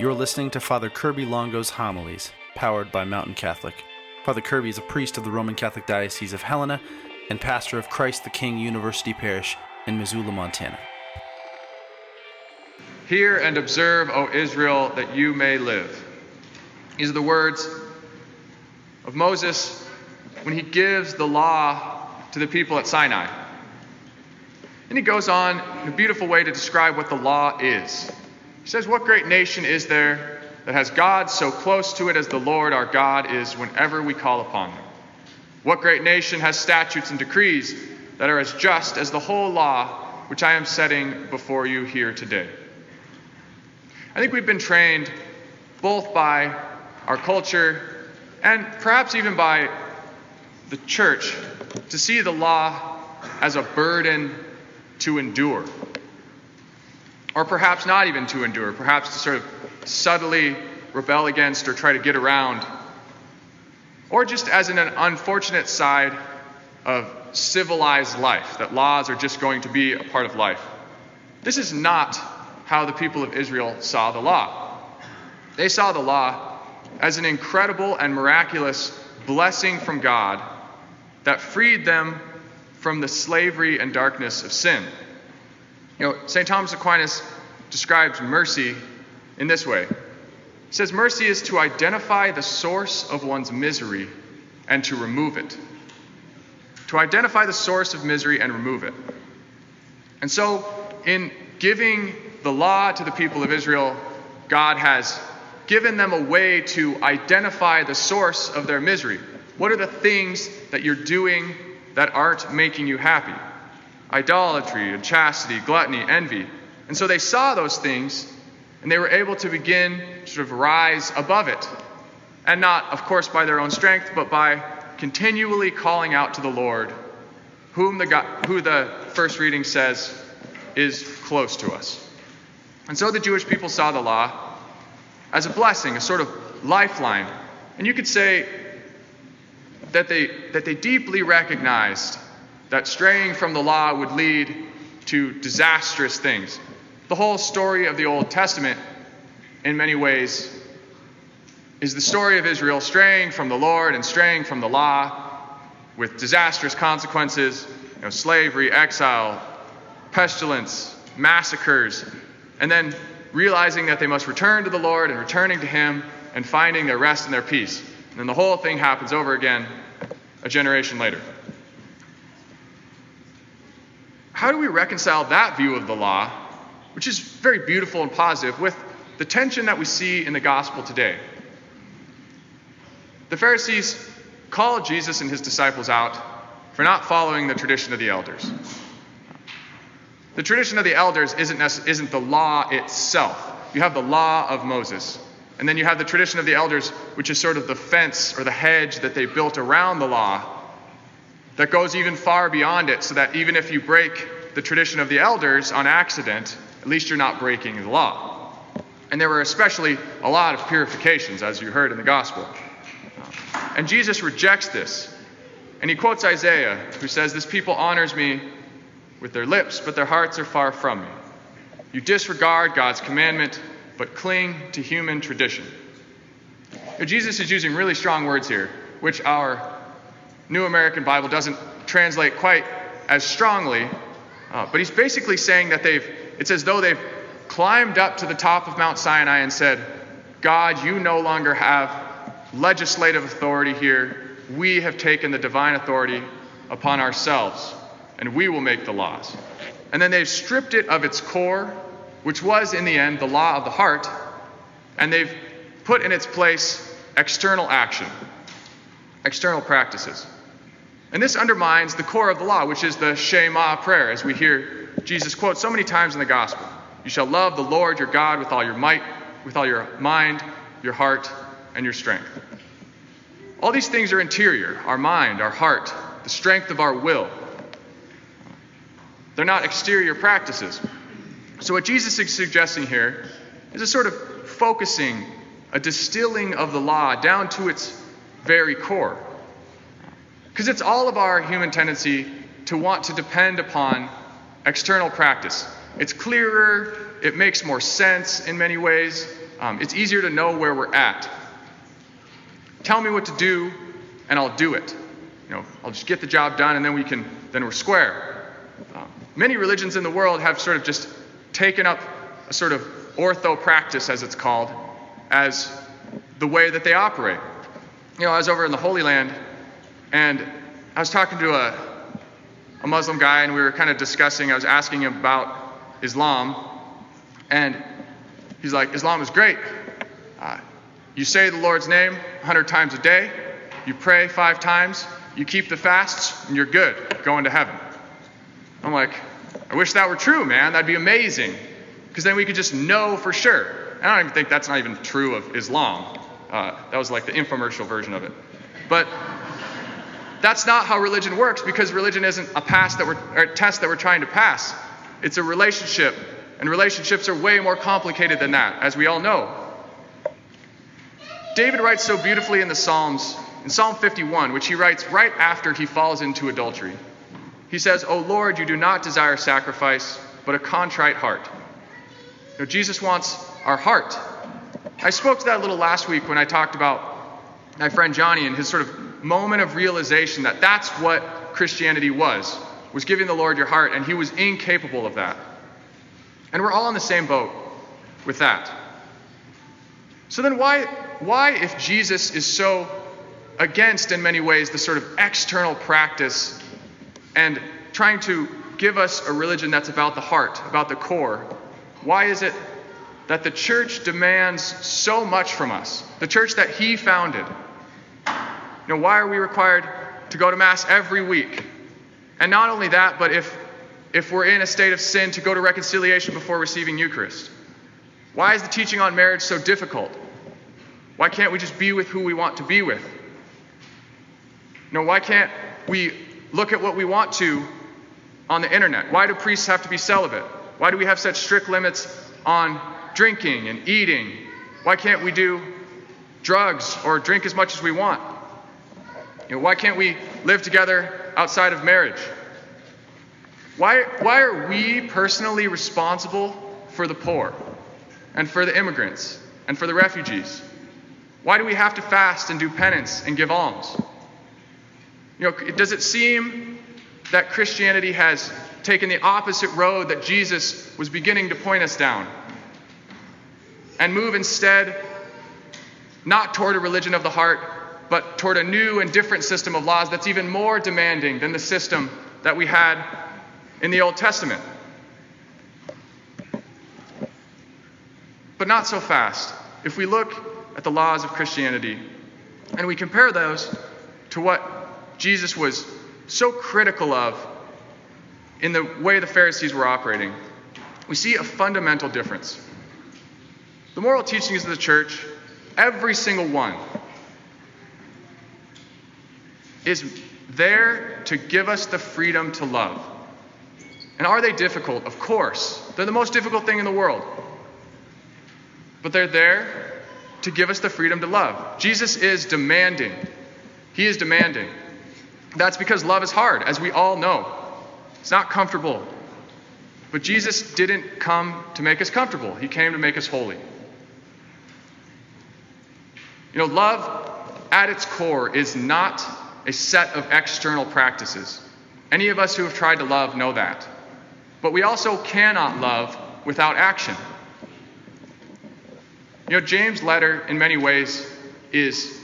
You're listening to Father Kirby Longo's homilies, powered by Mountain Catholic. Father Kirby is a priest of the Roman Catholic Diocese of Helena and pastor of Christ the King University Parish in Missoula, Montana. Hear and observe, O Israel, that you may live. These are the words of Moses when he gives the law to the people at Sinai. And he goes on in a beautiful way to describe what the law is. He says, What great nation is there that has God so close to it as the Lord our God is whenever we call upon him? What great nation has statutes and decrees that are as just as the whole law which I am setting before you here today? I think we've been trained both by our culture and perhaps even by the church to see the law as a burden to endure. Or perhaps not even to endure, perhaps to sort of subtly rebel against or try to get around. Or just as an unfortunate side of civilized life, that laws are just going to be a part of life. This is not how the people of Israel saw the law. They saw the law as an incredible and miraculous blessing from God that freed them from the slavery and darkness of sin. You know, St. Thomas Aquinas describes mercy in this way. He says, Mercy is to identify the source of one's misery and to remove it. To identify the source of misery and remove it. And so, in giving the law to the people of Israel, God has given them a way to identify the source of their misery. What are the things that you're doing that aren't making you happy? Idolatry, and chastity, gluttony, envy. And so they saw those things and they were able to begin to sort of rise above it. And not, of course, by their own strength, but by continually calling out to the Lord, whom the, God, who the first reading says is close to us. And so the Jewish people saw the law as a blessing, a sort of lifeline. And you could say that they, that they deeply recognized that straying from the law would lead to disastrous things. The whole story of the Old Testament, in many ways, is the story of Israel straying from the Lord and straying from the law with disastrous consequences you know, slavery, exile, pestilence, massacres, and then realizing that they must return to the Lord and returning to Him and finding their rest and their peace. And then the whole thing happens over again a generation later. How do we reconcile that view of the law, which is very beautiful and positive, with the tension that we see in the gospel today? The Pharisees call Jesus and his disciples out for not following the tradition of the elders. The tradition of the elders isn't, isn't the law itself. You have the law of Moses. And then you have the tradition of the elders, which is sort of the fence or the hedge that they built around the law that goes even far beyond it, so that even if you break the tradition of the elders on accident, at least you're not breaking the law. And there were especially a lot of purifications, as you heard in the gospel. Uh, and Jesus rejects this. And he quotes Isaiah, who says, This people honors me with their lips, but their hearts are far from me. You disregard God's commandment, but cling to human tradition. Now, Jesus is using really strong words here, which our New American Bible doesn't translate quite as strongly, uh, but he's basically saying that they've, it's as though they've climbed up to the top of Mount Sinai and said, God, you no longer have legislative authority here. We have taken the divine authority upon ourselves and we will make the laws. And then they've stripped it of its core, which was in the end the law of the heart, and they've put in its place external action, external practices. And this undermines the core of the law, which is the Shema prayer, as we hear Jesus quote so many times in the gospel. You shall love the Lord your God with all your might, with all your mind, your heart, and your strength. All these things are interior our mind, our heart, the strength of our will. They're not exterior practices. So, what Jesus is suggesting here is a sort of focusing, a distilling of the law down to its very core. Because it's all of our human tendency to want to depend upon external practice. It's clearer, it makes more sense in many ways. Um, it's easier to know where we're at. Tell me what to do, and I'll do it. You know, I'll just get the job done, and then we can, then we're square. Um, many religions in the world have sort of just taken up a sort of ortho practice, as it's called, as the way that they operate. You know, I was over in the Holy Land, and I was talking to a, a Muslim guy, and we were kind of discussing. I was asking him about Islam, and he's like, Islam is great. Uh, you say the Lord's name 100 times a day, you pray five times, you keep the fasts, and you're good, going to heaven. I'm like, I wish that were true, man. That'd be amazing. Because then we could just know for sure. And I don't even think that's not even true of Islam. Uh, that was like the infomercial version of it. But that's not how religion works because religion isn't a pass that we're, or a test that we're trying to pass. It's a relationship, and relationships are way more complicated than that, as we all know. David writes so beautifully in the Psalms, in Psalm 51, which he writes right after he falls into adultery. He says, O Lord, you do not desire sacrifice, but a contrite heart. Know, Jesus wants our heart. I spoke to that a little last week when I talked about my friend Johnny and his sort of moment of realization that that's what Christianity was, was giving the Lord your heart, and he was incapable of that. And we're all in the same boat with that. So then why why if Jesus is so against in many ways the sort of external practice and trying to give us a religion that's about the heart, about the core, why is it that the church demands so much from us? The church that he founded. Know, why are we required to go to Mass every week? And not only that, but if, if we're in a state of sin, to go to reconciliation before receiving Eucharist. Why is the teaching on marriage so difficult? Why can't we just be with who we want to be with? Why can't we look at what we want to on the internet? Why do priests have to be celibate? Why do we have such strict limits on drinking and eating? Why can't we do drugs or drink as much as we want? You know, why can't we live together outside of marriage? Why, why are we personally responsible for the poor and for the immigrants and for the refugees? Why do we have to fast and do penance and give alms? You know, does it seem that Christianity has taken the opposite road that Jesus was beginning to point us down and move instead not toward a religion of the heart, but toward a new and different system of laws that's even more demanding than the system that we had in the Old Testament? But not so fast. If we look at the laws of Christianity and we compare those to what Jesus was so critical of in the way the Pharisees were operating, we see a fundamental difference. The moral teachings of the church, every single one, is there to give us the freedom to love. And are they difficult? Of course. They're the most difficult thing in the world. But they're there to give us the freedom to love. Jesus is demanding. He is demanding. That's because love is hard, as we all know. It's not comfortable. But Jesus didn't come to make us comfortable, He came to make us holy. You know, love at its core is not a set of external practices. Any of us who have tried to love know that. But we also cannot love without action. You know, James' letter, in many ways, is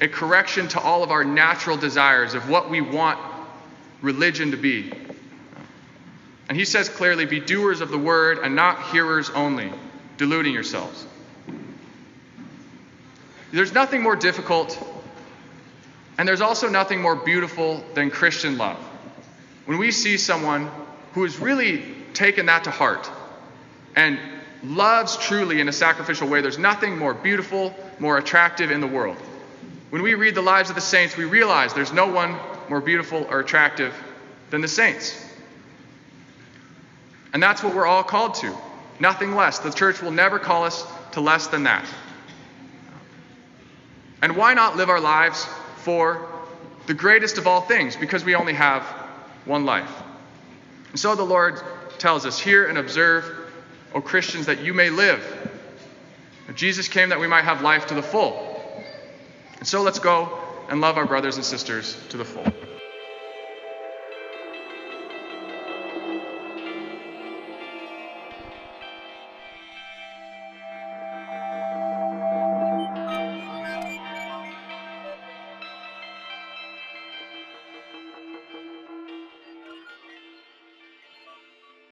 a correction to all of our natural desires of what we want religion to be. And he says clearly be doers of the word and not hearers only, deluding yourselves. There's nothing more difficult, and there's also nothing more beautiful than Christian love. When we see someone who has really taken that to heart and loves truly in a sacrificial way, there's nothing more beautiful, more attractive in the world. When we read the lives of the saints, we realize there's no one more beautiful or attractive than the saints. And that's what we're all called to. Nothing less. The church will never call us to less than that. And why not live our lives for the greatest of all things? Because we only have one life. And so the Lord tells us, Hear and observe, O Christians, that you may live. Jesus came that we might have life to the full. And so let's go and love our brothers and sisters to the full.